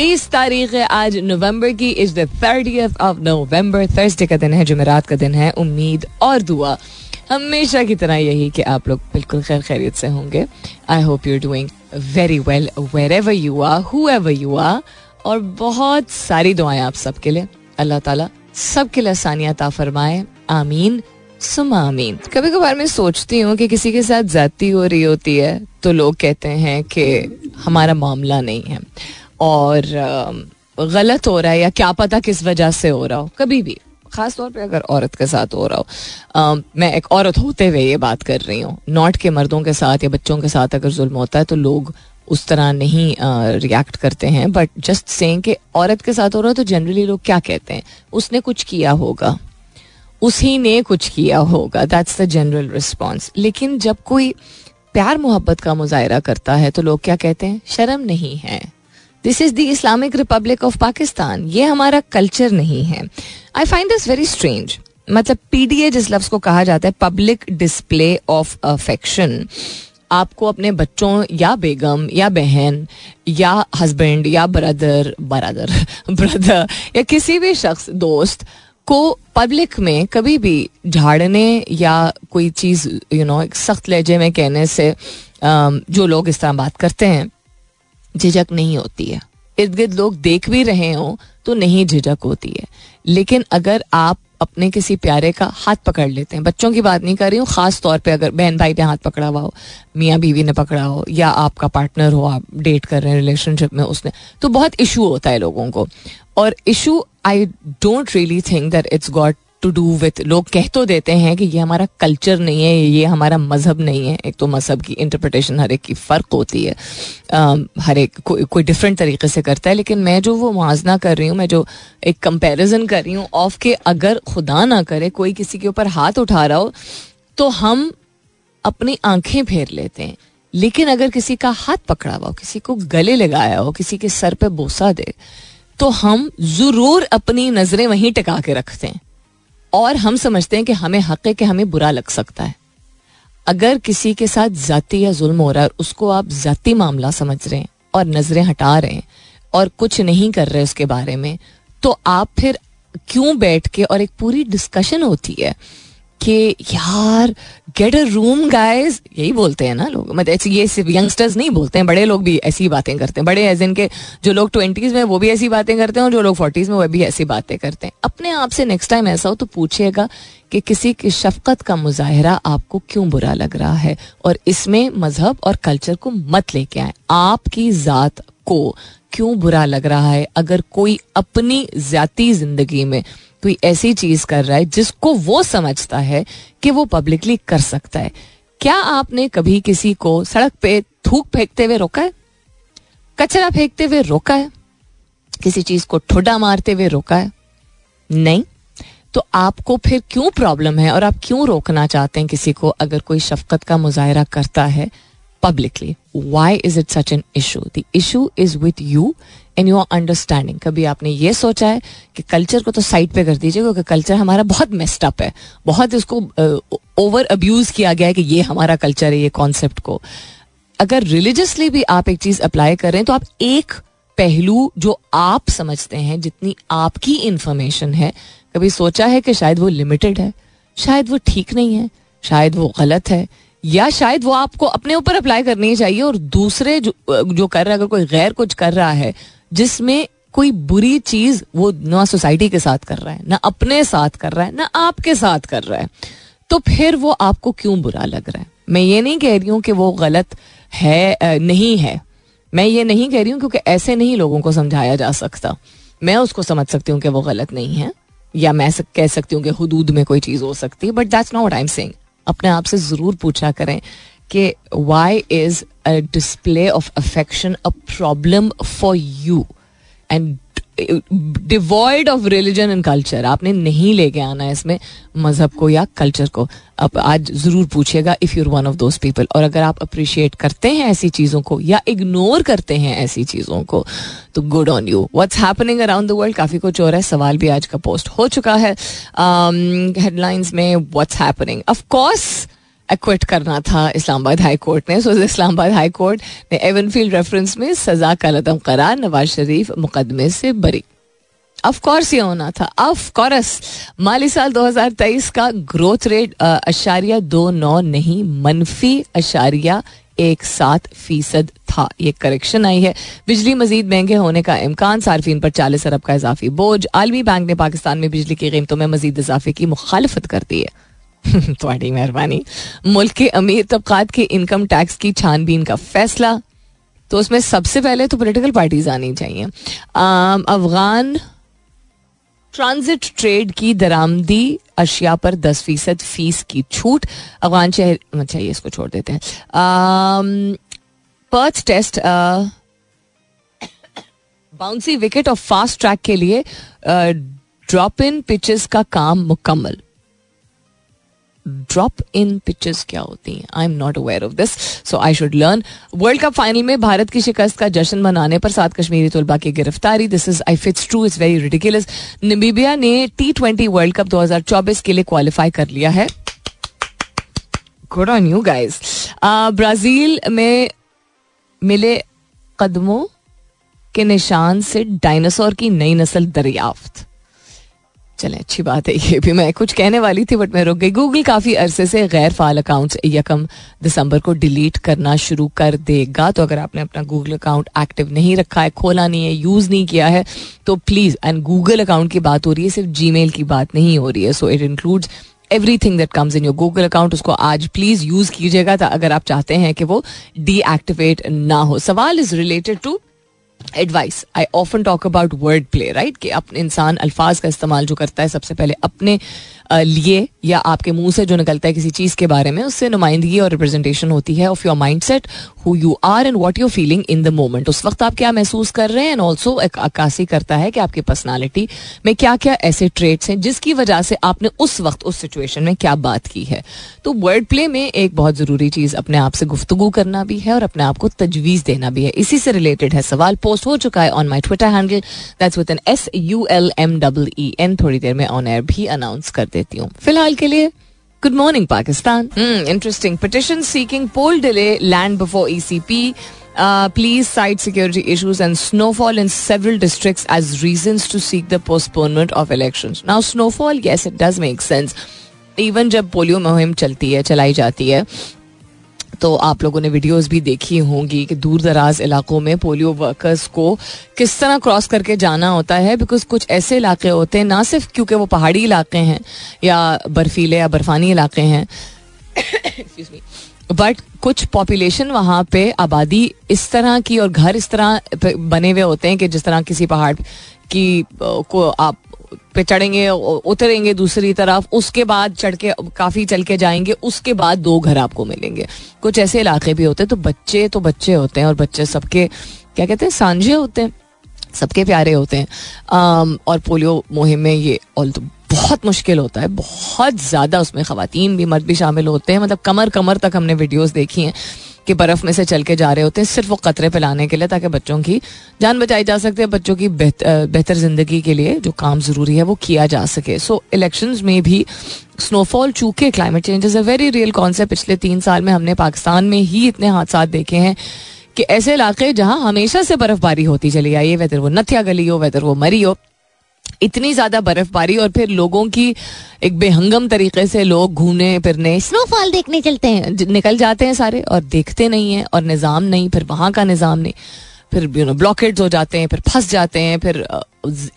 तीस तारीख है आज नवंबर की is the thirty of November Thursday का दिन है, जुमेरात का दिन है, उम्मीद और दुआ। हमेशा की तरह यही कि आप लोग बिल्कुल खैर खैरियत से होंगे। I hope you doing very well wherever you are whoever you are और बहुत सारी दुआएँ आप सबके लिए। अल्लाह ताला सबके लिए आसानियात फरमाए। आमीन सुमा आमीन। कभी कभार मैं सोचती हूँ कि किसी के साथ जाती हो रही होती है तो लोग कहते हैं कि हमारा मामला नहीं है। और गलत हो रहा है या क्या पता किस वजह से हो रहा हो। कभी भी। खास तौर पे अगर औरत के साथ हो रहा हो। मैं एक औरत होते हुए ये बात कर रही हूँ। नॉट के मर्दों के साथ या बच्चों के साथ अगर जुल्म होता है तो लोग उस तरह नहीं रिएक्ट करते हैं। बट जस्ट सेइंग कि औरत के साथ हो रहा है तो जनरली लोग क्या कहते हैं? उसने कुछ किया होगा। उसी ने कुछ किया होगा। दैट्स द जनरल रिस्पॉन्स लेकिन जब कोई प्यार मोहब्बत का मुजाहरा करता है तो लोग क्या कहते हैं? शर्म नहीं है। This is the Islamic Republic of Pakistan ये हमारा कल्चर नहीं है। I find this very strange मतलब पीडीए जिस लफ्ज को कहा जाता है पब्लिक डिस्प्ले ऑफ़ अफेक्शन आपको अपने बच्चों या बेगम या बहन या हस्बैंड या ब्रदर ब्रदर ब्रदर या किसी भी शख्स, दोस्त को पब्लिक में कभी भी झाड़ने या कोई चीज़ यू नो एक सख्त लहजे में कहने से जो लोग इस तरह बात करते हैं झिझक नहीं होती है। इर्द गिर्द लोग देख भी रहे हो तो नहीं झिझक होती है। लेकिन अगर आप अपने किसी प्यारे का हाथ पकड़ लेते हैं, बच्चों की बात नहीं कर रही हूँ, खास तौर पे अगर बहन भाई ने हाथ पकड़ा हुआ हो, मियाँ बीवी ने पकड़ा हो, या आपका पार्टनर हो, आप डेट कर रहे हैं रिलेशनशिप में उसने तो बहुत इशू होता है लोगों को। और issue I don't really think that it's got to do with लोग कह तो देते हैं कि ये हमारा कल्चर नहीं है ये हमारा मज़हब नहीं है। एक तो मज़हब की इंटरप्रटेशन हर एक की फ़र्क होती है। हर एक को, कोई डिफरेंट तरीके से करता है लेकिन मैं जो वो मुआजना कर रही हूँ मैं जो एक कंपैरिजन कर रही हूँ ऑफ़ के अगर खुदा ना करे कोई किसी के ऊपर हाथ उठा रहा हो तो हम अपनी आँखें फेर लेते हैं। लेकिन अगर किसी का हाथ पकड़ा हुआ हो किसी को गले लगाया हो किसी के सर पे बोसा दे तो हम ज़रूर अपनी नज़रें वहीं टिका के रखते हैं। और हम समझते हैं कि हमें हक है कि हमें बुरा लग सकता है। अगर किसी के साथ जाति या जुल्म हो रहा है उसको आप जाति मामला समझ रहे हैं और नज़रें हटा रहे हैं और कुछ नहीं कर रहे उसके बारे में तो आप फिर क्यों बैठ के और एक पूरी डिस्कशन होती है? कि यार गेट अ रूम गाइस यही बोलते हैं ना लोग। मतलब ये सिर्फ़ यंगस्टर्स नहीं बोलते हैं, बड़े लोग भी ऐसी बातें करते हैं। बड़े एज इनके जो लोग ट्वेंटीज में, वो भी ऐसी बातें करते हैं और जो लोग फोर्टीज में, वो भी ऐसी बातें करते हैं। अपने आप से नेक्स्ट टाइम ऐसा हो तो पूछिएगा कि किसी की शफकत का मुजाहरा आपको क्यों बुरा लग रहा है? और इसमें मज़हब और कल्चर को मत लेके आए। आपकी जात को क्यों बुरा लग रहा है? अगर कोई अपनी ज़्यादा ज़िंदगी में कोई ऐसी चीज़ कर रहा है जिसको वो समझता है कि वो पब्लिकली कर सकता है। क्या आपने कभी किसी को सड़क पे थूक फेंकते हुए रोका है? कचरा फेंकते हुए रोका है? किसी चीज़ को ठुडा मारते हुए रोका है? नहीं। तो आपको फिर क्यों प्रॉब्लम है और आप क्यों रोकना चाहते हैं किसी को अगर कोई शफकत का मुजाहरा करता है publicly why is it such an issue the issue is with you in your understanding कभी आपने ये सोचा है कि कल्चर को तो साइड पे कर दीजिए क्योंकि कल्चर हमारा बहुत मेस्ड अप है। बहुत इसको ओवर uh, अब्यूज किया गया है कि ये हमारा कल्चर है ये कॉन्सेप्ट को। अगर रिलीजियसली भी आप एक चीज़ अप्लाई कर रहे हैं तो आप एक पहलू जो आप समझते हैं जितनी आपकी इंफॉर्मेशन है कभी सोचा है कि शायद वो लिमिटेड है शायद वो ठीक नहीं है शायद वो गलत है या शायद वो आपको अपने ऊपर अप्लाई करनी चाहिए और दूसरे जो जो कर रहा है अगर कोई गैर कुछ कर रहा है जिसमें कोई बुरी चीज़ वो ना सोसाइटी के साथ कर रहा है, ना अपने साथ कर रहा है, ना आपके साथ कर रहा है। तो फिर वो आपको क्यों बुरा लग रहा है? मैं ये नहीं कह रही हूँ कि वो गलत है नहीं है। मैं ये नहीं कह रही हूँ क्योंकि ऐसे नहीं लोगों को समझाया जा सकता। मैं उसको समझ सकती हूँ कि वो गलत नहीं है, या मैं कह सकती हूँ कि हदूद में कोई चीज़ हो सकती है but that's not I am saying अपने आप से ज़रूर पूछा करें कि why is a display of affection a problem for you and devoid of religion and culture आपने नहीं लेके आना है इसमें मज़हब को या कल्चर को। अब आज ज़रूर पूछिएगा if you're one of those people और अगर आप अप्रिशिएट करते हैं ऐसी चीज़ों को या इग्नोर करते हैं ऐसी चीज़ों को तो good on you what's happening around the world काफ़ी कुछ और है। सवाल भी आज का पोस्ट हो चुका है। हेडलाइंस um, में what's happening of course acquit करना था इस्लामाबाद हाई कोर्ट ने। सो इस्लामाबाद हाई कोर्ट ने एवन फ़ील्ड रेफरेंस में सजा का लदम करार नवाज़ शरीफ मुकदमे से बरी। ऑफ़ कोर्स ये होना था। ऑफ़ कोर्स माली साल 2023 का ग्रोथ रेट अशारिया दो नौ नहीं, मनफी अशारिया एक सात फ़ीसद था। ये करेक्शन आई है। बिजली मजीद महँगे होने का इम्कान, सार्फिन पर चालीस अरब का इजाफी बोझ। आलमी बैंक ने पाकिस्तान में बिजली की कीमतों में मजीद इजाफे की मुखालफत कर दी है। थोड़ी मेहरबानी। मुल्क के अमीर तबकात के इनकम टैक्स की छानबीन का फैसला। तो उसमें सबसे पहले तो पॉलिटिकल पार्टीज़ आनी चाहिए। अफगान ट्रांजिट ट्रेड की दरामदी अशिया पर दस फ़ीसद फ़ीस की छूट। अफगान शहर अच्छा ये इसको छोड़ देते हैं। पर्थ टेस्ट बाउंसी विकेट और फास्ट ट्रैक के लिए ड्रॉप इन पिचेस का काम मुकम्मल। ड्रॉप इन पिक्चर्स क्या होती हैं? I am not aware of this so I should learn world cup final में भारत की शिकस्त का जश्न मनाने पर सात कश्मीरी तलबा की गिरफ्तारी। This is if it's true is very ridiculous Namibia ने टी ट्वेंटी वर्ल्ड कप 2024 के लिए क्वालिफाई कर लिया है। Good on you guys Brazil में मिले कदमों के निशान से डायनासोर की नई नस्ल दरियाफ्त। चले, अच्छी बात है, ये भी मैं कुछ कहने वाली थी बट मैं रुक गई। गूगल काफ़ी अरसे से गैर फाल अकाउंट्स यकम दिसंबर को डिलीट करना शुरू कर देगा। तो अगर आपने अपना गूगल अकाउंट एक्टिव नहीं रखा है, खोला नहीं है यूज़ नहीं किया है तो प्लीज़ एंड गूगल अकाउंट की बात हो रही है, सिर्फ़ जी की बात नहीं हो रही है। So it includes everything that comes in your Google account उसको आज प्लीज़ यूज़ कीजिएगा अगर आप चाहते हैं कि वो डीएक्टिवेट ना हो। सवाल is related to advice I often talk about word play right कि अपने इंसान अल्फाज का इस्तेमाल जो करता है, सबसे पहले अपने लिए या आपके मुँह से जो निकलता है किसी चीज़ के बारे में, उससे नुमाइंदगी और रिप्रेजेंटेशन होती है of your mindset who you are and what you're feeling in the moment उस वक्त आप क्या महसूस कर रहे हैं? एंड ऑल्सो एक अक्सी करता है कि आपकी पर्सनैलिटी में क्या क्या ऐसे ट्रेट्स हैं जिसकी वजह से आपने उस वक्त, उस सिचुएशन में क्या बात की है। तो वर्ड प्ले में एक बहुत ज़रूरी चीज़ अपने आप से गुफ्तगु करना भी है और अपने आप को तजवीज़ देना भी है। इसी से रिलेटेड है सवाल पोस्ट हो चुका है on my Twitter handle that's with an S U L M double E N थोड़ी देर में ऑन एयर भी अनाउंस कर देती हूँ फ़िलहाल के लिए good morning Pakistan interesting petition seeking poll delay land before ECP please cite security issues and snowfall in several districts as reasons to seek the postponement of elections. Now, snowfall, yes, it does make sense. Even जब polio मुहिम चलती है चलाई जाती है तो आप लोगों ने वीडियोस भी देखी होंगी कि दूर दराज इलाकों में पोलियो वर्कर्स को किस तरह क्रॉस करके जाना होता है बिकॉज़ कुछ ऐसे इलाके होते हैं, ना सिर्फ़ क्योंकि वो पहाड़ी इलाके हैं या बर्फीले या बर्फानी इलाके हैं बट कुछ पॉपुलेशन वहाँ पे आबादी इस तरह की और घर इस तरह बने हुए होते हैं कि जिस तरह किसी पहाड़ की को आप पे चढ़ेंगे उतरेंगे दूसरी तरफ़ उसके बाद चढ़ के काफ़ी चल के जाएँगे उसके बाद दो घर आपको मिलेंगे। कुछ ऐसे इलाके भी होते हैं तो बच्चे तो बच्चे होते हैं और बच्चे सबके क्या कहते हैं सांझे होते हैं सबके प्यारे होते हैं। आम, और पोलियो मुहिम में ये ऑल तो बहुत मुश्किल होता है बहुत ज़्यादा उसमें खातन भी मर्द भी शामिल होते हैं मतलब कमर कमर तक हमने वीडियोस देखी हैं। कि बर्फ़ में से चल के जा रहे होते हैं सिर्फ़ वो कतरे पिलाने के लिए ताकि बच्चों की जान बचाई जा सकती है, बच्चों की बेहतर ज़िंदगी के लिए जो काम ज़रूरी है वो किया जा सके। सो इलेक्शन में भी स्नोफॉल चूके climate change is a very real concept पिछले तीन साल में हमने पाकिस्तान में ही इतने हादसा देखे हैं कि ऐसे इलाके जहाँ हमेशा से बर्फबारी होती चली आई है वेदर वो नथिया गली हो वेदर वो मरी हो। इतनी ज़्यादा बर्फबारी और फिर लोगों की एक बेहंगम तरीके से लोग घूमने, फिरने स्नोफॉल देखने चलते हैं। निकल जाते हैं सारे और देखते नहीं है और निज़ाम नहीं, फिर वहाँ का निज़ाम नहीं। फिर यू नो ब्लॉकेट्स हो जाते हैं, फिर फंस जाते हैं, फिर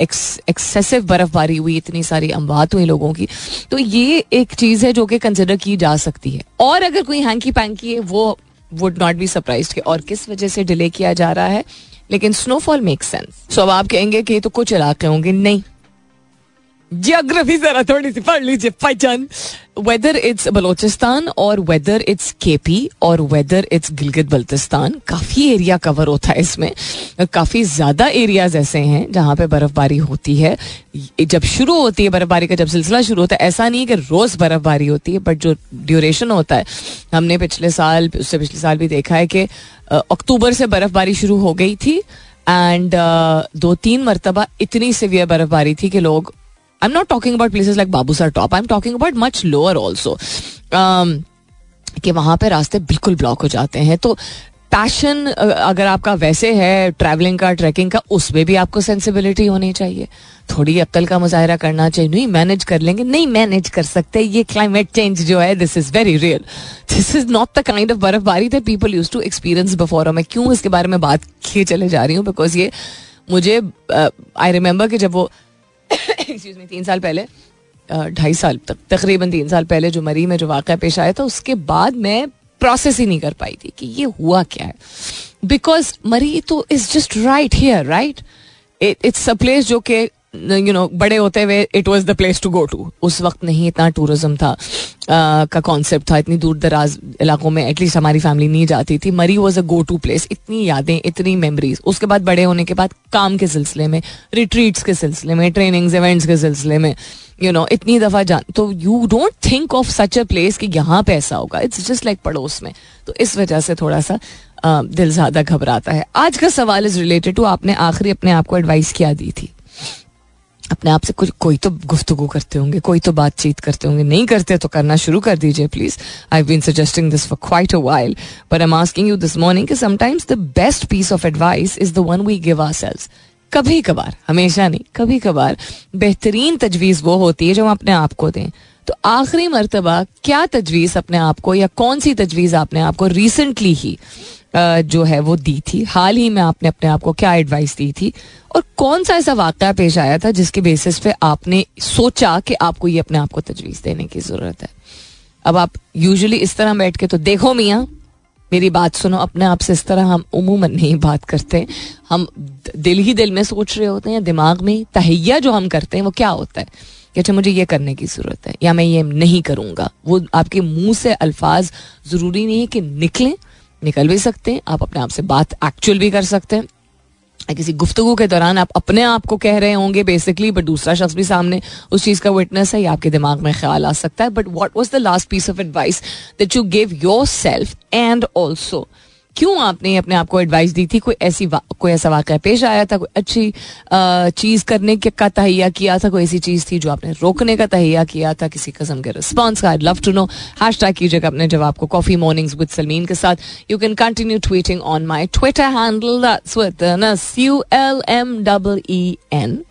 एक्सेसिव बर्फबारी हुई, इतनी सारी अमवात हुई लोगों की। तो ये एक चीज़ है जो कि कंसिडर की जा सकती है। और अगर कोई हैंकी पैंकी है, वो वुड नॉट बी सरप्राइज़ और किस वजह से डिले किया जा रहा है। लेकिन स्नोफॉल मेक सेंस सो अब आप कहेंगे कि तो कुछ इलाके होंगे। नहीं। जियोग्राफी जरा थोड़ी सी पढ़ लीजिए पहचान वेदर इट्स बलोचिस्तान और वेदर इट्स केपी और वेदर इट्स गिलगित बल्तिस्तान, काफ़ी एरिया कवर होता है इसमें। काफ़ी ज़्यादा एरियाज़ ऐसे हैं जहाँ पे बर्फ़बारी होती है। जब शुरू होती है बर्फ़बारी का, जब सिलसिला शुरू होता है, ऐसा नहीं है कि रोज़ बर्फ़बारी होती है बट जो ड्यूरेशन होता है। हमने पिछले साल, उससे पिछले साल भी देखा है कि अक्टूबर से बर्फ़बारी शुरू हो गई थी एंड दो तीन मरतबा इतनी सिवियर बर्फ़बारी थी कि लोग I am not talking about places like Babusar top I am talking about much lower also कि वहाँ पे रास्ते बिल्कुल ब्लॉक हो जाते हैं। तो पैशन अगर आपका वैसे है ट्रैवलिंग का ट्रैकिंग का उसमें भी आपको सेंसिबिलिटी होनी चाहिए। थोड़ी अक्ल का मुजाहरा करना चाहिए। नहीं मैनेज कर लेंगे। नहीं मैनेज कर सकते। ये क्लाइमेट चेंज जो है this is very real this is not the kind of बर्फबारी that people used to experience before मैं क्यों इसके बारे में बात किए चले जा रही हूँ? बिकॉज़ ये मुझे आई uh, रिमेंबर कि जब वो एक्सक्यूज मी तीन साल पहले ढाई साल तक, तकरीबन तीन साल पहले जो मरी में जो वाक़ पेश आया था, उसके बाद मैं प्रोसेस ही नहीं कर पाई थी कि ये हुआ क्या है। बिकॉज़ मरी तो is just right here right it's a place जो कि यू नो बड़े होते हुए it was the place to go to उस वक्त नहीं इतना टूरिज़्म था का कॉन्सेप्ट था, इतनी दूर दराज इलाकों में एटलीस्ट हमारी फैमिली नहीं जाती थी. Murree was a go to place इतनी यादें, इतनी मेमोरीज उसके बाद बड़े होने के बाद काम के सिलसिले में रिट्रीट्स के सिलसिले में ट्रेनिंग्स इवेंट्स के सिलसिले में यू नो इतनी दफ़ा जान तो you don't think of such a place कि यहाँ पे ऐसा होगा. इट्स जस्ट लाइक पड़ोस में. तो इस वजह से थोड़ा सा दिल ज़्यादा घबराता है. आज का सवाल इज़ रिलेटेड टू आपने आखिरी अपने आप को एडवाइस क्या दी थी? अपने आप से कुछ, कोई तो गुफ्तगु करते होंगे, कोई तो बातचीत करते होंगे। नहीं करते तो करना शुरू कर दीजिए please I been suggesting this for quite a while but I am asking you this morning कि sometimes the best piece of advice is the one we give ourselves कभी कभार, हमेशा नहीं, कभी कभार बेहतरीन तजवीज़ वो होती है जो हम अपने आप को दें। तो आखिरी मरतबा, क्या तजवीज़ अपने आप को या कौन सी तजवीज़ आपने आपको रिसेंटली ही जो है वो दी थी। हाल ही में आपने अपने आप को क्या एडवाइस दी थी? और कौन सा ऐसा वाक़ पेश आया था जिसके बेसिस पे आपने सोचा कि आपको ये अपने आप को तजवीज़ देने की ज़रूरत है? अब आप यूजुअली इस तरह बैठ के तो देखो मियाँ, मेरी बात सुनो, अपने आप से इस तरह हम उमूमन नहीं बात करते। हम दिल ही दिल में सोच रहे होते हैं दिमाग में तहैया जो हम करते हैं वो क्या होता है? कि अच्छा मुझे ये करने की ज़रूरत है या मैं ये नहीं करूँगा। वो आपके मुँह से अल्फाज ज़रूरी नहीं है कि निकलें। निकल भी सकते हैं, आप अपने आप से बात एक्चुअल भी कर सकते हैं। किसी गुफ्तगु के दौरान आप अपने आप को कह रहे होंगे बेसिकली बट दूसरा शख्स भी सामने उस चीज़ का विटनेस है, या आपके दिमाग में ख्याल आ सकता है। But what was the last piece of advice that you give yourself and also क्यों आपने अपने आप को एडवाइस दी थी? कोई ऐसी कोई ऐसा वाक़ पेश आया था? कोई अच्छी चीज़ करने के का तहिया किया था? कोई ऐसी चीज़ थी जो आपने रोकने का तहिया किया था? किसी किस्म के रिस्पॉन्स का? I love to know hashtag कीजिएगा अपने जवाब को. कॉफ़ी मॉर्निंग्स विद सलमीन के साथ. You can continue tweeting on my Twitter handle L M double E N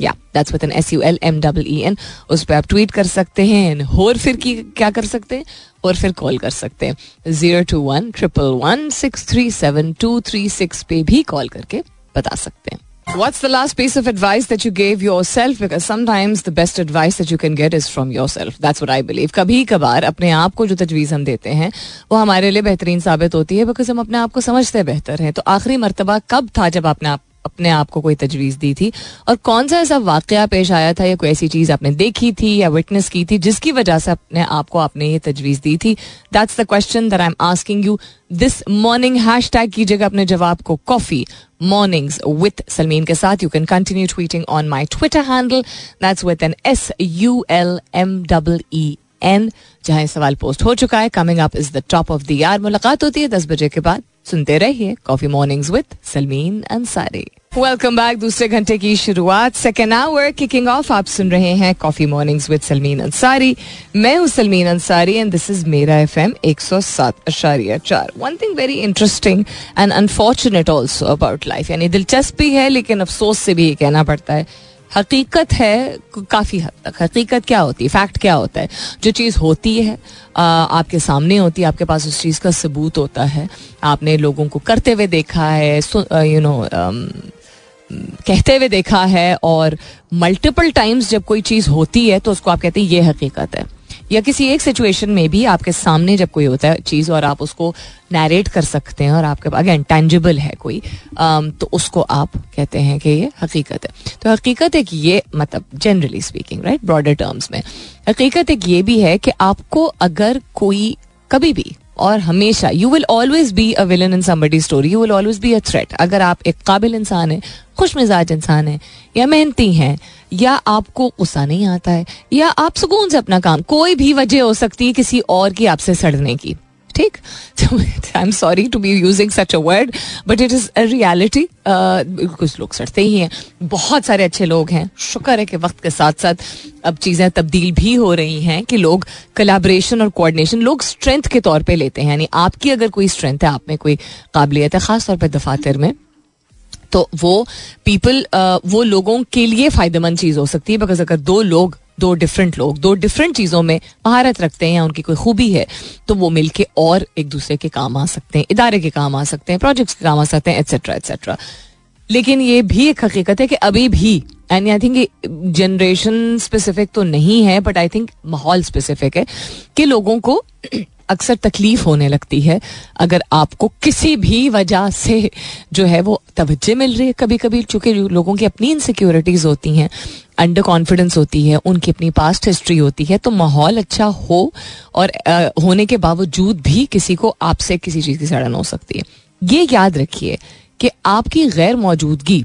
या that's with an S U L M double E N उस पर आप ट्वीट कर सकते हैं और फिर की, क्या कर सकते हैं और फिर कॉल कर सकते हैं zero two one triple one six three seven two three six पे भी कॉल करके बता सकते हैं What's the last piece of advice that you gave yourself? Because sometimes the best advice that you can get is from yourself. That's what I believe. कभी कभार अपने आप को जो तजवीज़ हम देते हैं, वो हमारे लिए बेहतरीन साबित होती है बिकॉज़ हम अपने आप को समझते बेहतर हैं तो आखिरी मरतबा कब था जब आपने आप अपने आप को कोई तजवीज़ दी थी? और कौन सा ऐसा वाक़ पेश आया था या कोई ऐसी चीज़ आपने देखी थी या विटनेस की थी जिसकी वजह से अपने आप को आपने ये तजवीज़ दी थी? That's the question that I am asking you this morning hashtag कीजिएगा अपने जवाब को कॉफ़ी मॉर्निंग्स विथ सलमीन के साथ. You can continue tweeting on my Twitter handle that's with an S U L M double E N जहाँ सवाल post हो चुका है. Coming up is the top of the यार मुलाकात होती है दस बजे के बाद. सुनते रहिए coffee mornings with Salmeen Ansari welcome back दूसरे घंटे की शुरुआत. सेकेंड आवर किकिंग ऑफ़ आप सुन रहे हैं coffee mornings with Salmeen Ansari मैं हूँ Salmeen Ansari and this is मेरा एफ़ एम एक सौ सात अशारिया चार. One thing very interesting and unfortunate also about life यानी दिलचस्पी है लेकिन अफसोस से भी ये कहना पड़ता है। हकीकत है काफ़ी हद तक। हकीकत क्या होती है? फैक्ट क्या होता है? जो चीज़ होती है आ, आपके सामने होती है आपके पास उस चीज़ का सबूत होता है। आपने लोगों को करते हुए देखा है यू नो कहते हुए देखा है और मल्टीपल टाइम्स जब कोई चीज़ होती है तो उसको आप कहते हैं ये हकीकत है. या किसी एक सिचुएशन में भी आपके सामने जब कोई होता है चीज़ और आप उसको नरेट कर सकते हैं और आपके अगेन टेंजिबल है कोई um, तो उसको आप कहते हैं कि ये हकीकत है। तो हकीकत एक ये मतलब generally speaking right broader terms में हकीकत एक ये भी है कि आपको अगर कोई कभी भी और हमेशा you will always be a villain in somebody story you will always be a threat अगर आप एक काबिल इंसान है, खुश मिजाज इंसान है, या मेहनती हैं, या आपको गुस्सा नहीं आता है, या आप सुकून से अपना काम, कोई भी वजह हो सकती है किसी और की आपसे सड़ने की। ठीक I am sorry to be using such a word but it is a reality कुछ लोग सड़ते ही हैं। बहुत सारे अच्छे लोग हैं। शुक्र है कि वक्त के साथ साथ अब चीज़ें तब्दील भी हो रही हैं कि लोग कलाब्रेशन और कोऑर्डिनेशन लोग स्ट्रेंथ के तौर पे लेते हैं। यानी आपकी अगर कोई स्ट्रेंथ है, आप में कोई काबिलियत है ख़ास तौर पर दफातर में तो वो पीपल वो लोगों के लिए फ़ायदेमंद चीज़ हो सकती है। बिकॉज़ अगर दो लोग दो डिफरेंट लोग, दो डिफरेंट चीज़ों में महारत रखते हैं या उनकी कोई खूबी है तो वो मिलके और एक दूसरे के काम आ सकते हैं, इदारे के काम आ सकते हैं प्रोजेक्ट्स के काम आ सकते हैं एट्सेट्रा एट्सेट्रा लेकिन ये भी एक हकीकत है कि अभी भी and I think generation specific तो नहीं है बट आई थिंक माहौल स्पेसिफिक है, कि लोगों को अक्सर तकलीफ़ होने लगती है। अगर आपको किसी भी वजह से जो है वो तवज्जो मिल रही है कभी कभी चूँकि लोगों की अपनी इनसिक्योरिटीज होती हैं अंडर कॉन्फिडेंस होती है उनकी अपनी पास्ट हिस्ट्री होती है तो माहौल अच्छा हो और आ, होने के बावजूद भी किसी को आपसे किसी चीज़ की सड़न हो सकती है। ये याद रखिए कि आपकी गैर मौजूदगी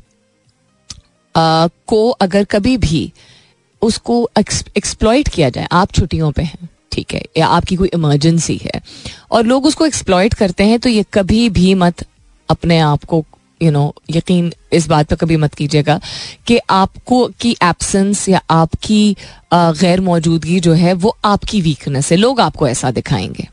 को अगर कभी भी उसको एक्सप्लॉइट किया जाए आप छुट्टियों पे हैं ठीक है, या आपकी कोई इमरजेंसी है, और लोग उसको एक्सप्लॉयट करते हैं तो ये कभी भी मत अपने आप को यू नो यकीन इस बात पर कभी मत कीजिएगा कि आपको, की एब्सेंस या आपकी गैर मौजूदगी जो है, वो आपकी वीकनेस है। लोग आपको ऐसा दिखाएँगे।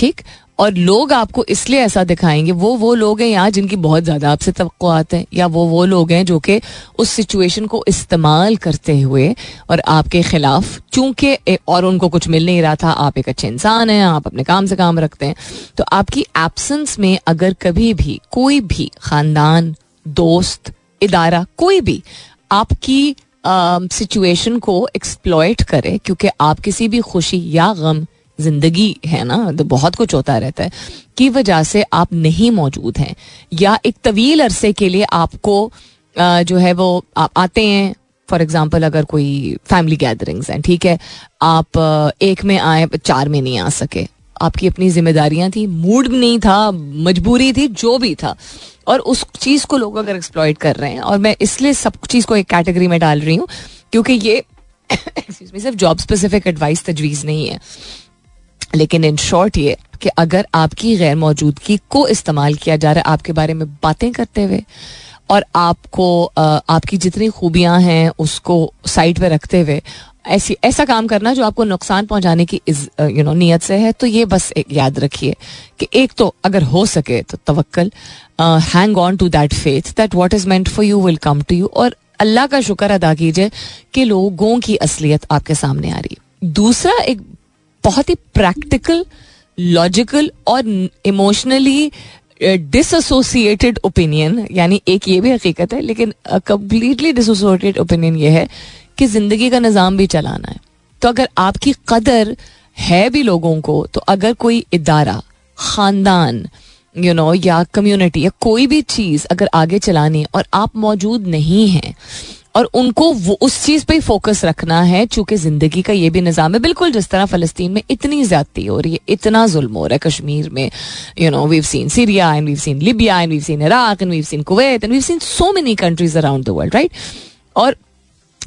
ठीक? और लोग आपको इसलिए ऐसा दिखाएँगे, वो वो लोग हैं यहाँ जिनकी बहुत ज़्यादा आपसे तो हैं, या वो वो लोग हैं जो कि उस सिचुएशन को इस्तेमाल करते हुए और आपके खिलाफ, चूँकि और उनको कुछ मिल नहीं रहा था, आप एक अच्छे इंसान हैं, आप अपने काम से काम रखते हैं तो आपकी एब्सेंस में अगर कभी भी, कोई भी ख़ानदान, दोस्त, इदारा, कोई भी आपकी सिचुएशन को एक्सप्लॉयट करे, क्योंकि आप किसी भी खुशी या गम ज़िंदगी है ना तो बहुत कुछ होता रहता है की वजह से आप नहीं मौजूद हैं। या एक तवील अरसे के लिए आपको आ, जो है वो आप आते हैं फॉर एग्ज़ाम्पल अगर कोई फैमिली गैदरिंग्स हैं ठीक है आप एक में आए चार में नहीं आ सके। आपकी अपनी जिम्मेदारियाँ थी मूड नहीं था मजबूरी थी जो भी था। और उस चीज़ को लोग अगर एक्सप्लॉयट कर रहे हैं और मैं इसलिए सब चीज़ को एक कैटेगरी में डाल रही हूँ क्योंकि ये सिर्फ़ जॉब स्पेसिफिक एडवाइस तजवीज नहीं है। लेकिन इन शॉर्ट ये कि अगर आपकी गैर मौजूदगी को इस्तेमाल किया जा रहा है आपके बारे में बातें करते हुए और आपको आपकी जितनी खूबियाँ हैं उसको साइड पे रखते हुए, ऐसी, ऐसा काम करना जो आपको नुकसान पहुँचाने की इस यू नो नीयत से है तो ये बस एक याद रखिए कि एक तो अगर हो सके तो तवक्ल hang on to that faith that what is meant for you will come to you और अल्लाह का शुक्र अदा कीजिए कि लोगों की असलियत आपके सामने आ रही है। दूसरा एक बहुत ही प्रैक्टिकल लॉजिकल और इमोशनली डिसोसिएटेड ओपिनियन यानी एक ये भी हकीकत है, लेकिन कम्प्लीटली डिसोसिएटेड ओपिनियन ये है कि ज़िंदगी का निज़ाम भी चलाना है। तो अगर आपकी कदर है भी लोगों को तो अगर कोई इदारा, खानदान यू नो या कम्युनिटी या कोई भी चीज़ अगर आगे चलानी और आप मौजूद नहीं हैं और उनको वो उस चीज़ पे फोकस रखना है, चूँकि ज़िंदगी का ये भी निज़ाम है। बिल्कुल, जिस तरह फलस्तीन में इतनी ज्यादती हो रही है, इतना जुल्म हो रहा है कश्मीर में। You know we've seen Syria and we've seen Libya and we've seen Iraq and we've seen Kuwait and we've seen so many countries around the world right और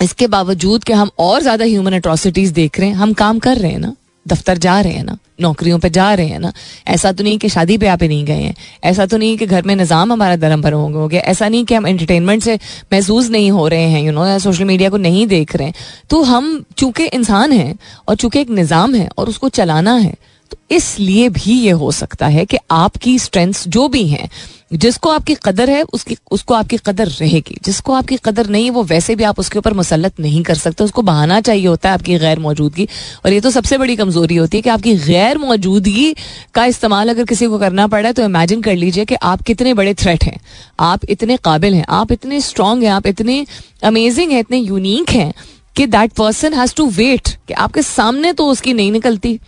इसके बावजूद कि हम और ज़्यादा ह्यूमन अट्रोसिटीज देख रहे हैं, हम काम कर रहे हैं ना? दफ्तर जा रहे हैं ना, नौकरियों पे जा रहे हैं ना, ऐसा तो नहीं कि शादी पे आप नहीं गए हैं, ऐसा तो नहीं कि घर में निज़ाम हमारा धर्म भर हो गया, ऐसा नहीं कि हम एंटरटेनमेंट से महसूस नहीं हो रहे हैं यू नो या सोशल मीडिया को नहीं देख रहे हैं। तो हम चूँकि इंसान हैं और चूँकि एक निज़ाम है और उसको चलाना है तो इसलिए भी ये हो सकता है कि आपकी स्ट्रेंथ्स जो भी हैं जिसको आपकी कदर है, उसकी, उसको आपकी कदर रहेगी। जिसको आपकी कदर नहीं है, वो वैसे भी आप उसके ऊपर मुसलत नहीं कर सकते। उसको बहाना चाहिए होता है आपकी गैर मौजूदगी। और ये तो सबसे बड़ी कमज़ोरी होती है कि आपकी गैर मौजूदगी का इस्तेमाल अगर किसी को करना पड़ा है तो इमेजिन कर लीजिए कि आप कितने बड़े थ्रेट हैं। आप इतने काबिल हैं, आप इतने स्ट्रांग हैं, आप इतने अमेजिंग हैं, इतने यूनिक हैं कि that person has to wait कि आपके सामने तो उसकी नहीं निकलती।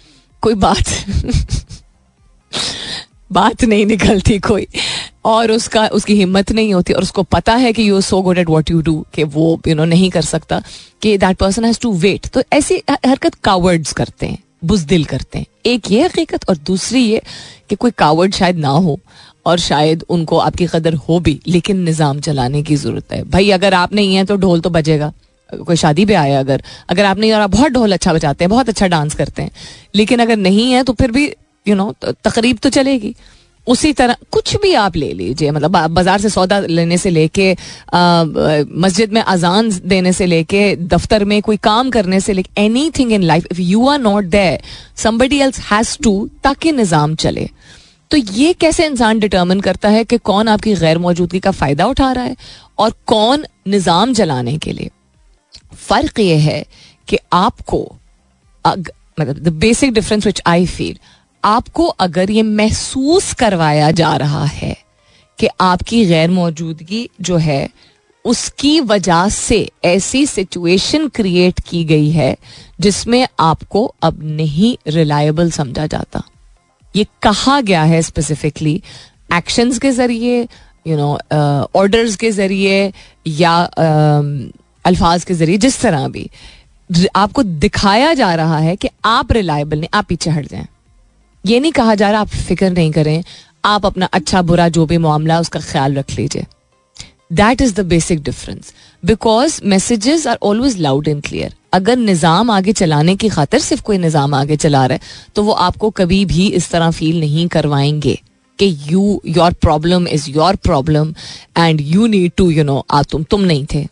कोई बात बात नहीं निकलती कोई। और उसका उसकी हिम्मत नहीं होती और उसको पता है कि you so good at what you do कि वो यू you नो know, नहीं कर सकता कि that person has to wait तो ऐसी हरकत कावर्ड्स करते हैं बुजदिल करते हैं। एक ये हकीकत और दूसरी ये कि कोई कावर्ड शायद ना हो और शायद उनको आपकी कदर हो भी लेकिन निज़ाम चलाने की ज़रूरत है। भाई अगर आप नहीं है तो ढोल तो बजेगा। कोई शादी पे आया अगर अगर आप नहीं और आप बहुत ढोल अच्छा बजाते हैं बहुत अच्छा डांस करते हैं लेकिन अगर नहीं है तो फिर भी यू नो तकरीब तो चलेगी। उसी तरह कुछ भी आप ले लीजिए मतलब बाज़ार से सौदा लेने से लेके मस्जिद में अजान देने से लेके, दफ्तर में कोई काम करने से लेके anything in life if you are not there somebody else has to ताकि निज़ाम चले। तो ये कैसे इंसान डिटर्मिन करता है कि कौन आपकी गैर मौजूदगी का फ़ायदा उठा रहा है और कौन निज़ाम जलाने के लिए? फ़र्क ये है कि आपको मतलब the basic difference which I feel आपको अगर ये महसूस करवाया जा रहा है कि आपकी गैर मौजूदगी जो है उसकी वजह से ऐसी सिचुएशन क्रिएट की गई है जिसमें आपको अब नहीं रिलायबल समझा जाता। ये कहा गया है स्पेसिफिकली एक्शंस के ज़रिए यू नो ऑर्डर्स के ज़रिए या uh, अल्फाज के ज़रिए जिस तरह भी। आपको दिखाया जा रहा है कि आप रिलायबल नहीं आप पीछे हट जाएँ। ये नहीं कहा जा रहा आप फ़िक्र नहीं करें, आप अपना अच्छा बुरा जो भी मामला उसका ख्याल रख लीजिए। That is the basic difference because messages are always loud and clear अगर निज़ाम आगे चलाने की खातर सिर्फ़ कोई निज़ाम आगे चला रहा है तो वो आपको कभी भी इस तरह फील नहीं करवाएँगे कि you your problem is your problem and you need to you know uh, तुम तुम नहीं थे।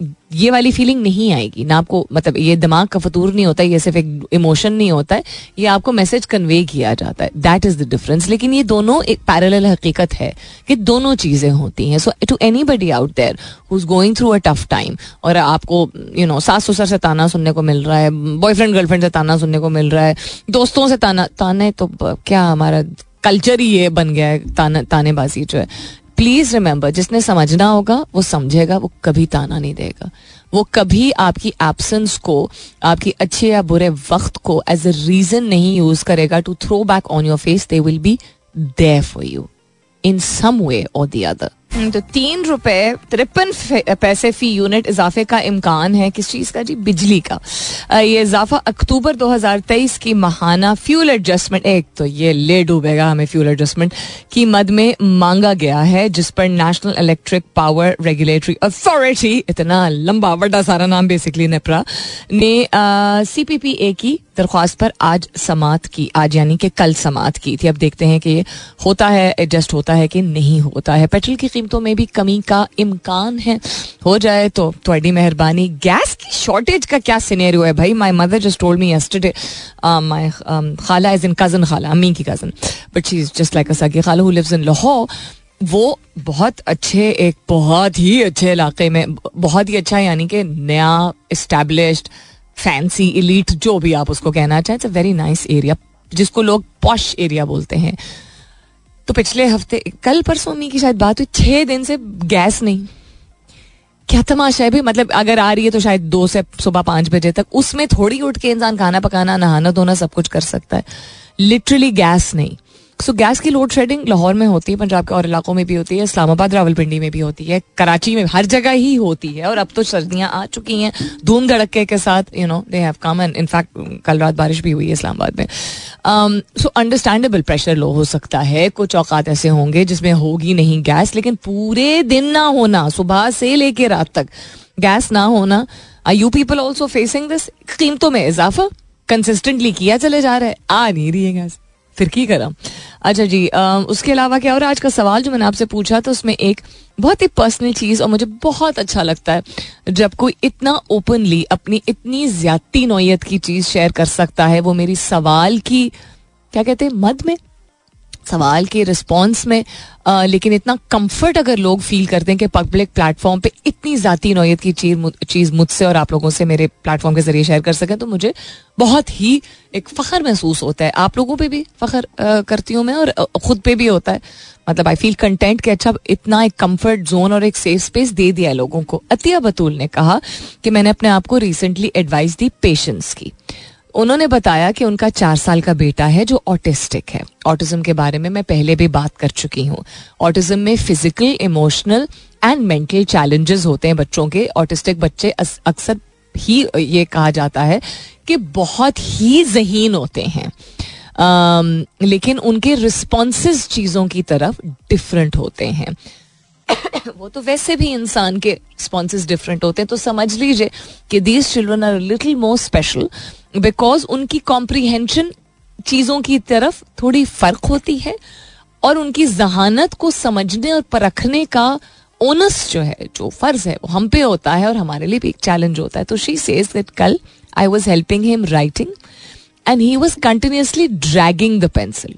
ये वाली फीलिंग नहीं आएगी। ना आपको मतलब ये दिमाग का फतूर नहीं होता, ये सिर्फ़ एक इमोशन नहीं होता है, ये आपको मैसेज कन्वे किया जाता है। दैट इज़ द डिफरेंस लेकिन ये दोनों एक पैरेलल हकीकत है कि दोनों चीज़ें होती हैं। So to anybody out there who is going through a tough time और आपको यू नो सास ससुर से ताना सुनने को मिल रहा है बॉयफ्रेंड गर्लफ्रेंड से ताना सुनने को मिल रहा है, दोस्तों से ताना, ताने तो क्या हमारा कल्चर ही ये बन गया है, ताने, तानेबाजी जो है। प्लीज़ रिमेंबर जिसने समझना होगा, वो समझेगा, वो कभी ताना नहीं देगा। वो कभी आपकी एब्सेंस को, आपकी अच्छे या बुरे वक्त को एज अ रीजन नहीं यूज़ करेगा to throw back on your face they will be there for you in some way और दी अदर तो तीन रुपए, तिरपन पैसे फ़ी यूनिट इजाफे का इम्कान है किस चीज़ का? जी, बिजली का। ये इजाफा अक्टूबर 2023 की महाना फ्यूल एडजस्टमेंट, एक तो ये ले डूबेगा हमें फ्यूल एडजस्टमेंट, की मद में मांगा गया है, जिस पर national electric power regulatory authority, इतना लंबा बड़ा सारा नाम बेसिकली नेपरा, ने सी पी पी ए की दरख्वास्त पर आज समात की, आज यानी कि कल समात की थी। अब देखते हैं कि ये होता है, एडजस्ट होता है कि नहीं होता है। पेट्रोल की कीमतों में भी कमी का इम्कान है। हो जाए तो थोड़ी मेहरबानी। गैस की शॉर्टेज का क्या सिनेरियो है भाई? My mother just told me yesterday my खाला इज़ इन कज़न खाला, अम्मी की cousin but she is just like a सगी खाला हु लिव्स इन लाहौर वो बहुत अच्छे, एक बहुत ही अच्छे इलाके में बहुत ही अच्छा यानी कि नया इस्टेब्लिश्ड फैंसी इलीट जो भी आप उसको कहना चाहें it's a very nice area जिसको लोग पॉश एरिया बोलते हैं। तो पिछले हफ़्ते, कल परसों की शायद बात हुई, छह दिन से गैस नहीं। क्या तमाशा है भी मतलब अगर आ रही है तो शायद दो से सुबह पाँच बजे तक। उसमें थोड़ी उठ के इंसान खाना पकाना नहाना धोना सब कुछ कर सकता है। लिटरली गैस नहीं। सो गैस की लोड शेडिंग लाहौर में होती है, पंजाब के और इलाकों में भी होती है, इस्लामाबाद, रावलपिंडी में भी होती है, कराची में हर जगह ही होती है, और अब तो सर्दियाँ आ चुकी हैं, धूम धड़के के साथ you know they have come and in fact कल रात बारिश भी हुई है इस्लामाबाद में। सो अंडरस्टैंडेबल प्रेशर लो हो सकता है, कुछ औकात ऐसे होंगे जिसमें होगी नहीं गैस लेकिन पूरे दिन ना होना, सुबह से लेके रात तक गैस ना होना। I you people also facing this कीमतों में इजाफा कंसिस्टेंटली किया चले जा रहा है, आ नहीं रही है गैस फिर की करा। अच्छा जी आ, उसके अलावा क्या और आज का सवाल जो मैंने आपसे पूछा तो उसमें एक बहुत ही पर्सनल चीज़ और मुझे बहुत अच्छा लगता है जब कोई इतना ओपनली अपनी इतनी ज़्यादा नोयत की चीज़ शेयर कर सकता है वो मेरी सवाल की क्या कहते हैं मद में? सवाल के रिस्पॉन्स में आ, लेकिन इतना कंफर्ट अगर लोग फील करते हैं कि पब्लिक प्लेटफॉर्म पे इतनी ज़ाती नोयत की चीज़ मुझसे और आप लोगों से मेरे प्लेटफॉर्म के ज़रिए शेयर कर सकें तो मुझे बहुत ही एक फ़ख्र महसूस होता है। आप लोगों पे भी फ़ख्र करती हूँ मैं और ख़ुद पे भी होता है। मतलब आई फील कंटेंट कि अच्छा इतना एक कंफर्ट जोन और एक सेफ़ स्पेस दे दिया है लोगों को। अतिया बतूल ने कहा कि मैंने अपने आप को रिसेंटली एडवाइस दी पेशेंस की। उन्होंने बताया कि उनका चार साल का बेटा है जो ऑटिस्टिक है। ऑटिज्म के बारे में मैं पहले भी बात कर चुकी हूँ। ऑटिज्म में physical emotional and mental challenges होते हैं बच्चों के। ऑटिस्टिक बच्चे अक्सर ही ये कहा जाता है कि बहुत ही जहीन होते हैं। um, लेकिन उनके रिस्पॉन्स चीज़ों की तरफ़ डिफरेंट होते हैं। वो तो वैसे भी इंसान के रिस्पॉन्स डिफरेंट होते हैं। तो समझ लीजिए कि these children are little more special because उनकी कॉम्प्रीहेंशन चीज़ों की तरफ़ थोड़ी फ़र्क होती है और उनकी जहानत को समझने और परखने का ओनस जो है, जो फ़र्ज़ है, वो हम पे होता है और हमारे लिए भी एक चैलेंज होता है। तो शी सेज दैट कल I was helping him writing and he was continuously dragging the pencil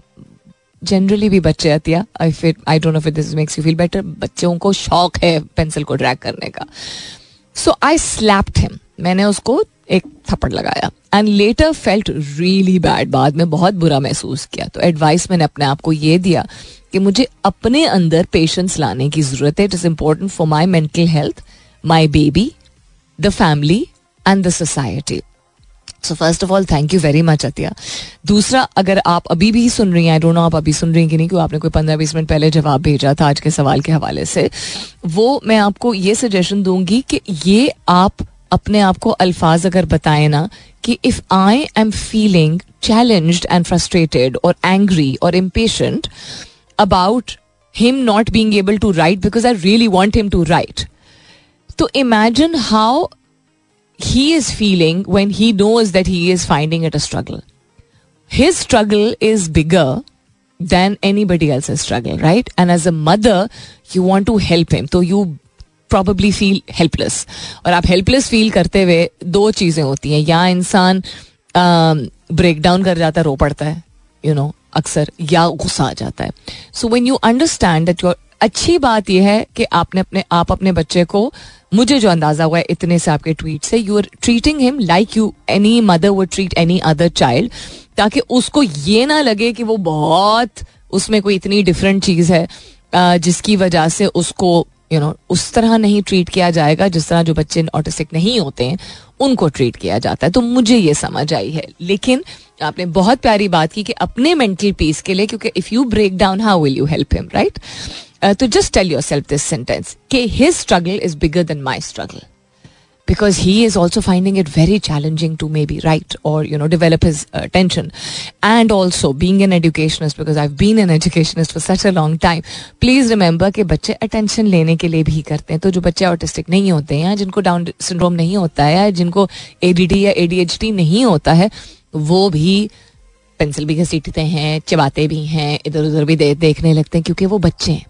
generally भी बच्चे अतिया आई फिर आई डोंट नो फिर this makes you feel better बच्चों को शौक है पेंसिल को ड्रैग करने का। सो आई स्लैप्ड हिम मैंने उसको एक थप्पड़ लगाया। And later felt really bad बाद में, बहुत बुरा महसूस किया। तो एडवाइस मैंने अपने आप को ये दिया कि मुझे अपने अंदर पेशेंस लाने की ज़रूरत है। It is important for my mental health my baby the family and the society so first of all thank you very much Atiya दूसरा, अगर आप अभी भी सुन रही हैं आई डोंट नो आप अभी सुन रही हैं कि नहीं क्योंकि आपने कोई पंद्रह बीस मिनट पहले जवाब भेजा था आज के सवाल के हवाले से, वो मैं आपको ये सजेशन दूँगी कि ये आप अपने आप को अल्फाज अगर बताए ना, कि if I am feeling challenge and frustrated और एंग्री और इम्पेश about him not being able to write because I really want him to write तो imagine how he is feeling when he knows that he is finding at a struggle his struggle is bigger than anybody else struggle right and as a mother you want to help him तो you probably feel helpless और आप helpless feel करते हुए दो चीज़ें होती हैं। या इंसान ब्रेक डाउन कर जाता है, रो पड़ता है यू नो अक्सर, या गुस्सा आ जाता है। So when you understand that your अच्छी बात यह है कि आपने अपने, आप अपने बच्चे को, मुझे जो अंदाज़ा हुआ है इतने से आपके ट्वीट से you are treating him like you any mother would treat any other child ताकि उसको ये ना लगे कि वो बहुत, उसमें कोई इतनी डिफरेंट चीज़ है जिसकी वजह से उसको यू नो उस तरह नहीं ट्रीट किया जाएगा, जिस तरह जो बच्चे ऑटिस्टिक नहीं होते हैं, उनको ट्रीट किया जाता है। तो मुझे ये समझ आई है। लेकिन आपने बहुत प्यारी बात की कि अपने मेंटल पीस के लिए, क्योंकि if you break down how will you help him right तो just tell yourself this sentence कि his struggle is bigger than my struggle because he is also finding it very challenging to maybe right और you know develop his tension and also being an educationist because I've been an education for such a long time please remember कि बच्चे attention लेने के लिए भी करते हैं। तो जो बच्चे ऑटिस्टिक नहीं होते हैं या जिनको डाउन सिंड्रोम नहीं होता है जिनको ए डी डी या ए डी एच डी नहीं होता है वो भी पेंसिल भी घसीटते हैं चबाते भी हैं इधर उधर भी दे, देखने लगते हैं क्योंकि वो बच्चे हैं।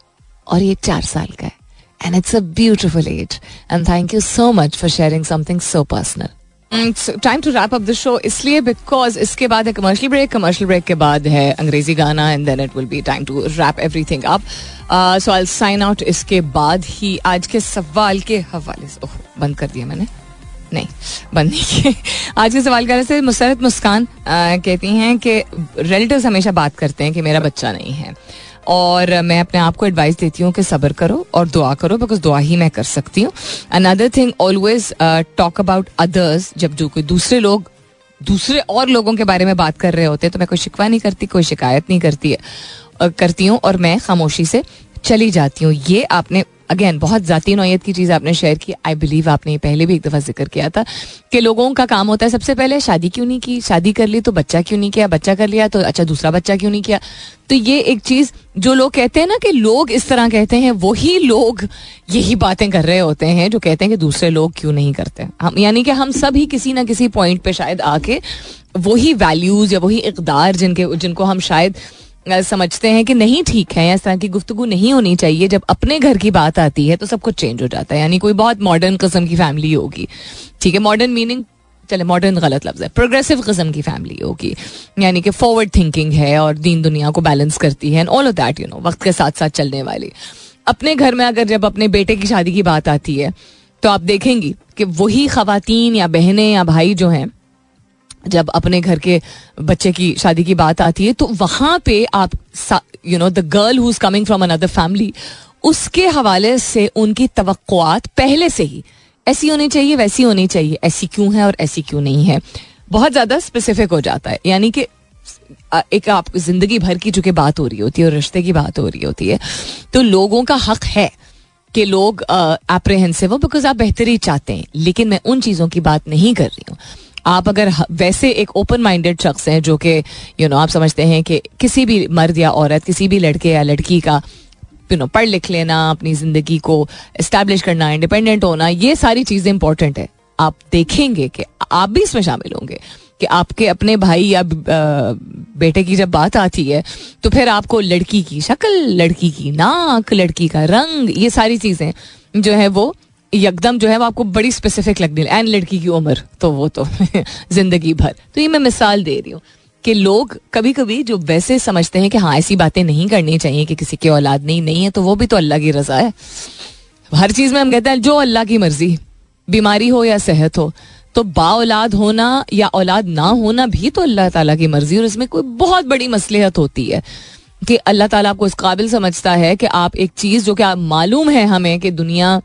और ये चार साल का है। And it's a beautiful age and thank you so much for sharing something so personal time to wrap up the show इसलिए बिकॉज़ इसके बाद है कमर्शियल ब्रेक कमर्शियल ब्रेक के बाद है अंग्रेज़ी गाना and then it will be time to wrap everything up so I sign out इसके बाद ही आज के सवाल के हवाले से ओह, बंद कर दिया मैंने। नहीं, बंद नहीं किए। आज के सवाल करने से मुसरत मुस्कान कहती हैं कि रिलेटिव्स हमेशा बात करते हैं कि मेरा बच्चा नहीं है। और मैं अपने आप को एडवाइस देती हूँ कि सब्र करो और दुआ करो बिकॉज़ दुआ ही मैं कर सकती हूँ। Another thing always talk about others जब जो कोई दूसरे लोग, दूसरे और लोगों के बारे में बात कर रहे होते हैं तो मैं कोई शिकवा नहीं करती, कोई शिकायत नहीं करती है करती हूँ, और मैं खामोशी से चली जाती हूँ। ये आपने अगेन बहुत ज़ाती नौयत की चीज़ आपने शेयर की। आई बिलीव आपने पहले भी एक दफ़ा ज़िक्र किया था कि लोगों का काम होता है सबसे पहले शादी क्यों नहीं की? शादी कर ली तो बच्चा क्यों नहीं किया? बच्चा कर लिया तो अच्छा दूसरा बच्चा क्यों नहीं किया? तो ये एक चीज़ जो लोग कहते हैं ना कि लोग इस तरह कहते हैं, वही लोग यही बातें कर रहे होते हैं जो कहते हैं कि दूसरे लोग क्यों नहीं करते। हम, यानी कि हम सभी किसी ना किसी पॉइंट पे शायद आके वही वैल्यूज़ या वही इकदार जिनके, जिनको हम शायद समझते हैं कि नहीं ठीक है, इस तरह की गुफ्तु नहीं होनी चाहिए। जब अपने घर की बात आती है तो सब कुछ चेंज हो जाता है। यानी कोई बहुत मॉडर्न किस्म की फैमिली होगी। ठीक है मॉडर्न मीनिंग चले मॉडर्न गलत लफ्ज है। प्रोग्रेसिव किस्म की फैमिली होगी। यानी कि फॉरवर्ड थिंकिंग है और दीन दुनिया को बैलेंस करती है and all of that you know वक्त के साथ साथ चलने वाली। अपने घर में अगर जब अपने बेटे की शादी की बात आती है तो आप देखेंगी कि वही खातन या बहनें या भाई जो हैं जब अपने घर के बच्चे की शादी की बात आती है तो वहाँ पे आप you know the girl who is coming from another family उसके हवाले से उनकी तवक्कुआत पहले से ही, ऐसी होनी चाहिए, वैसी होनी चाहिए, ऐसी क्यों है और ऐसी क्यों नहीं है, बहुत ज़्यादा स्पेसिफिक हो जाता है। यानी कि एक आप ज़िंदगी भर की चूँकि बात हो रही होती है और रिश्ते की बात हो रही होती है तो लोगों का हक है कि लोग एप्रहेंसिव हो बिकॉज़ आप बेहतरी चाहते हैं, लेकिन मैं उन चीज़ों की बात नहीं कर रही हूँ। आप अगर वैसे एक ओपन माइंडेड शख्स हैं जो कि यू नो आप समझते हैं कि किसी भी मर्द या औरत, किसी भी लड़के या लड़की का यू नो पढ़ लिख लेना, अपनी ज़िंदगी को इस्टेब्लिश करना इंडिपेंडेंट होना, ये सारी चीज़ें इंपॉर्टेंट है। आप देखेंगे कि आप भी इसमें शामिल होंगे कि आपके अपने भाई या बेटे की जब बात आती है तो फिर आपको लड़की की शक्ल, लड़की की नाक, लड़की का रंग, ये सारी चीज़ें जो है वो एकदम जो है वो आपको बड़ी स्पेसिफिक लगनी एंड लड़की की उम्र तो वो तो ज़िंदगी भर। तो ये मैं मिसाल दे रही हूँ कि लोग कभी कभी जो वैसे समझते हैं कि हाँ ऐसी बातें नहीं करनी चाहिए कि किसी की औलाद नहीं नहीं है तो वो भी तो अल्लाह की रजा है। हर चीज़ में हम कहते हैं, जो अल्लाह की मर्ज़ी, बीमारी हो या सेहत हो तो बा औलाद होना या औलाद ना होना भी तो अल्लाह ताला की मर्ज़ी और इसमें कोई बहुत बड़ी मसलहत होती है कि अल्लाह ताला आपको इस काबिल समझता है कि आप एक चीज़ जो कि आप मालूम है हमें कि दुनिया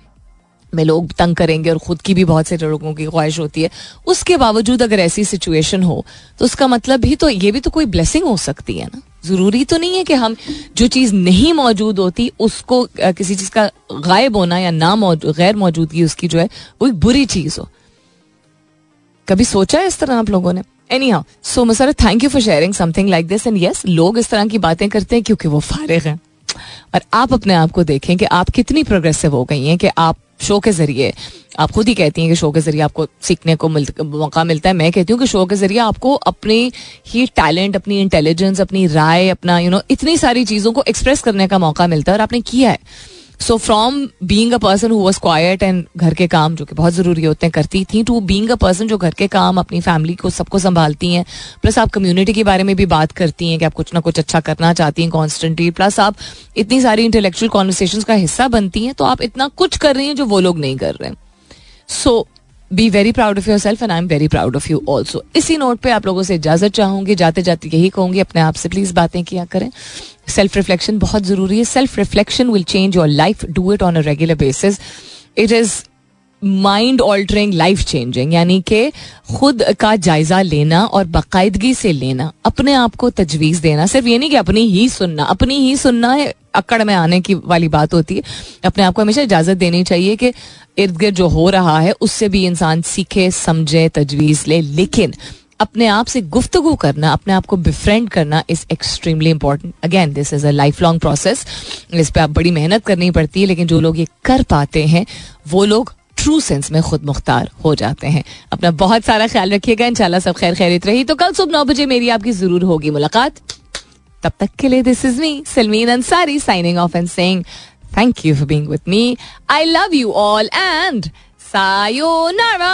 में लोग तंग करेंगे और खुद की भी बहुत से लोगों की ख्वाहिश होती है। उसके बावजूद अगर ऐसी सिचुएशन हो तो उसका मतलब भी तो ये भी तो कोई ब्लेसिंग हो सकती है ना। ज़रूरी तो नहीं है कि हम जो चीज़ नहीं मौजूद होती, उसको किसी चीज़ का गायब होना या ना मौजूद गैर मौजूदगी उसकी जो है, वो एक बुरी चीज़ हो। कभी सोचा है इस तरह आप लोगों ने? Anyhow so मसर thank you for sharing something like this and yes लोग इस तरह की बातें करते हैं क्योंकि वो फारिग हैं। और आप अपने आप को देखें कि आप कितनी प्रोग्रेसिव हो गई हैं कि आप शो के ज़रिए। आप खुद ही कहती हैं कि शो के ज़रिए आपको सीखने को मिल, मौका मिलता है। मैं कहती हूँ कि शो के ज़रिए आपको अपने ही टैलेंट अपनी इंटेलिजेंस अपनी राय अपना यू you नो know, इतनी सारी चीज़ों को एक्सप्रेस करने का मौका मिलता है और आपने किया है। So from being a person who was quiet and घर के काम जो कि बहुत ज़रूरी होते हैं करती थी टू बींग अ पर्सन जो घर के काम अपनी फैमिली को सबको संभालती हैं प्लस आप कम्युनिटी के बारे में भी बात करती हैं कि आप कुछ ना कुछ अच्छा करना चाहती हैं कॉन्स्टेंटली प्लस आप इतनी सारी इंटेलेक्चुअल कॉन्वर्सेशन का हिस्सा बनती हैं तो आप इतना कुछ कर रही हैं जो वो लोग नहीं कर रहे हैं। So so, be very proud of yourself and I am very proud of you also इसी नोट पे आप लोगों से इजाज़त चाहूँगी जाते जाते यही कहूँगी, अपने आप से प्लीज़ बातें किया करें। सेल्फ रिफ्लेक्शन बहुत ज़रूरी है। Self reflection will change your life do it on a regular basis it is mind altering life changing यानी कि खुद का जायजा लेना और बाकायदगी से लेना, अपने आप को तजवीज देना। सिर्फ़ ये नहीं कि अपनी ही सुनना, अपनी ही सुनना अकड़ में आने की वाली बात होती है। अपने आप को हमेशा इजाज़त देनी चाहिए कि इर्द गिर्द जो हो रहा है, उससे भी इंसान सीखे, समझे, तजवीज ले। लेकिन अपने आप से गुफ्तगु करना, अपने आप को बिफ्रेंड करना is extremely important again this is a lifelong process इस पर आप बड़ी मेहनत करनी पड़ती है, लेकिन जो लोग ये कर पाते हैं, वो लोग ट्रू सेंस में खुद मुख्तार हो जाते हैं। अपना बहुत सारा ख्याल रखिएगा, इंशाल्लाह सब खैर खैरित रही। तो कल सुबह नौ बजे मेरी आपकी ज़रूर होगी मुलाकात। तब तक के लिए this is me Salmeen Ansari signing off and saying thank you for being with me I love you all and sayonara